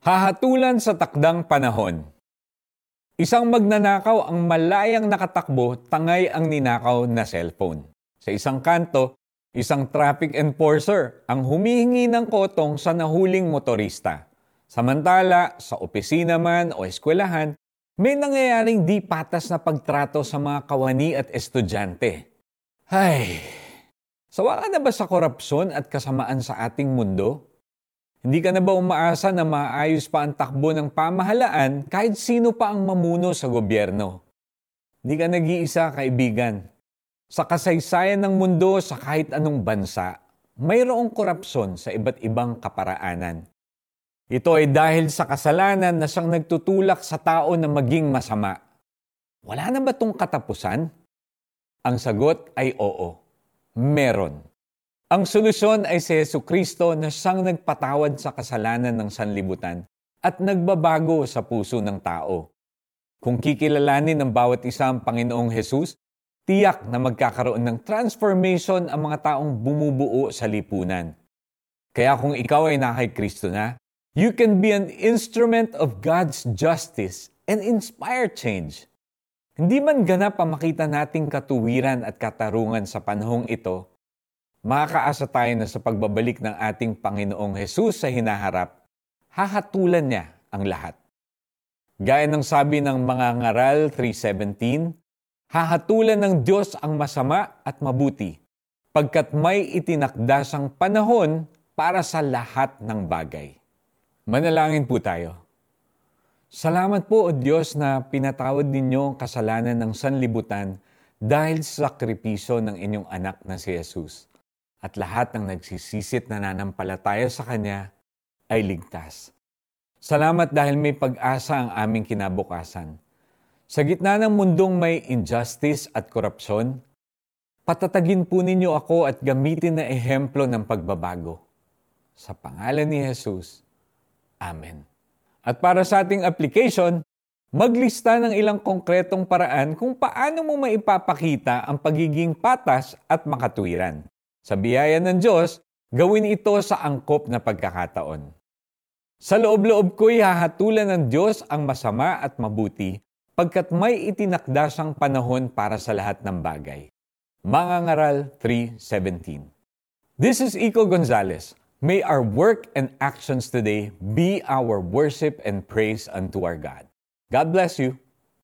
Hahatulan sa takdang panahon. Isang magnanakaw ang malayang nakatakbo, tangay ang ninakaw na cellphone. Sa isang kanto, isang traffic enforcer ang humihingi ng kotong sa nahuling motorista. Samantala, sa opisina man o eskwelahan, may nangyayaring di patas na pagtrato sa mga kawani at estudyante. Ay, sawa na ba sa korupsyon at kasamaan sa ating mundo? Hindi ka na ba umaasa na maayos pa ang takbo ng pamahalaan kahit sino pa ang mamuno sa gobyerno? Hindi ka nag-iisa, kaibigan. Sa kasaysayan ng mundo sa kahit anong bansa, mayroong korupsyon sa iba't ibang kaparaanan. Ito ay dahil sa kasalanan na siyang nagtutulak sa tao na maging masama. Wala na ba itong katapusan? Ang sagot ay oo. Meron. Ang solusyon ay si Yesu Kristo na siyang nagpatawad sa kasalanan ng sanlibutan at nagbabago sa puso ng tao. Kung kikilalanin ng bawat isa ang Panginoong Jesus, tiyak na magkakaroon ng transformation ang mga taong bumubuo sa lipunan. Kaya kung ikaw ay nakay Kristo na, you can be an instrument of God's justice and inspire change. Hindi man ganap ang makita nating katuwiran at katarungan sa panahong ito, makakaasa tayo na sa pagbabalik ng ating Panginoong Hesus sa hinaharap, hahatulan niya ang lahat. Gaya ng sabi ng mga ngaral 3.17, hahatulan ng Diyos ang masama at mabuti, pagkat may itinakdasang panahon para sa lahat ng bagay. Manalangin po tayo. Salamat po o Diyos na pinatawad ninyo ang kasalanan ng sanlibutan dahil sa sakripisyo ng inyong anak na si Jesus at lahat ng nagsisisit na nanampalataya sa Kanya ay ligtas. Salamat dahil may pag-asa ang aming kinabukasan. Sa gitna ng mundong may injustice at korupsyon, patatagin po ninyo ako at gamitin na ehemplo ng pagbabago. Sa pangalan ni Jesus, Amen. At para sa ating application, maglista ng ilang konkretong paraan kung paano mo maipapakita ang pagiging patas at makatuwiran. Sa biyaya ng Diyos, gawin ito sa angkop na pagkakataon. Sa loob-loob ko'y hahatulan ng Diyos ang masama at mabuti pagkat may itinakda siyang panahon para sa lahat ng bagay. Mga Ngaral 3.17 This is Iko Gonzalez. May our work and actions today be our worship and praise unto our God. God bless you.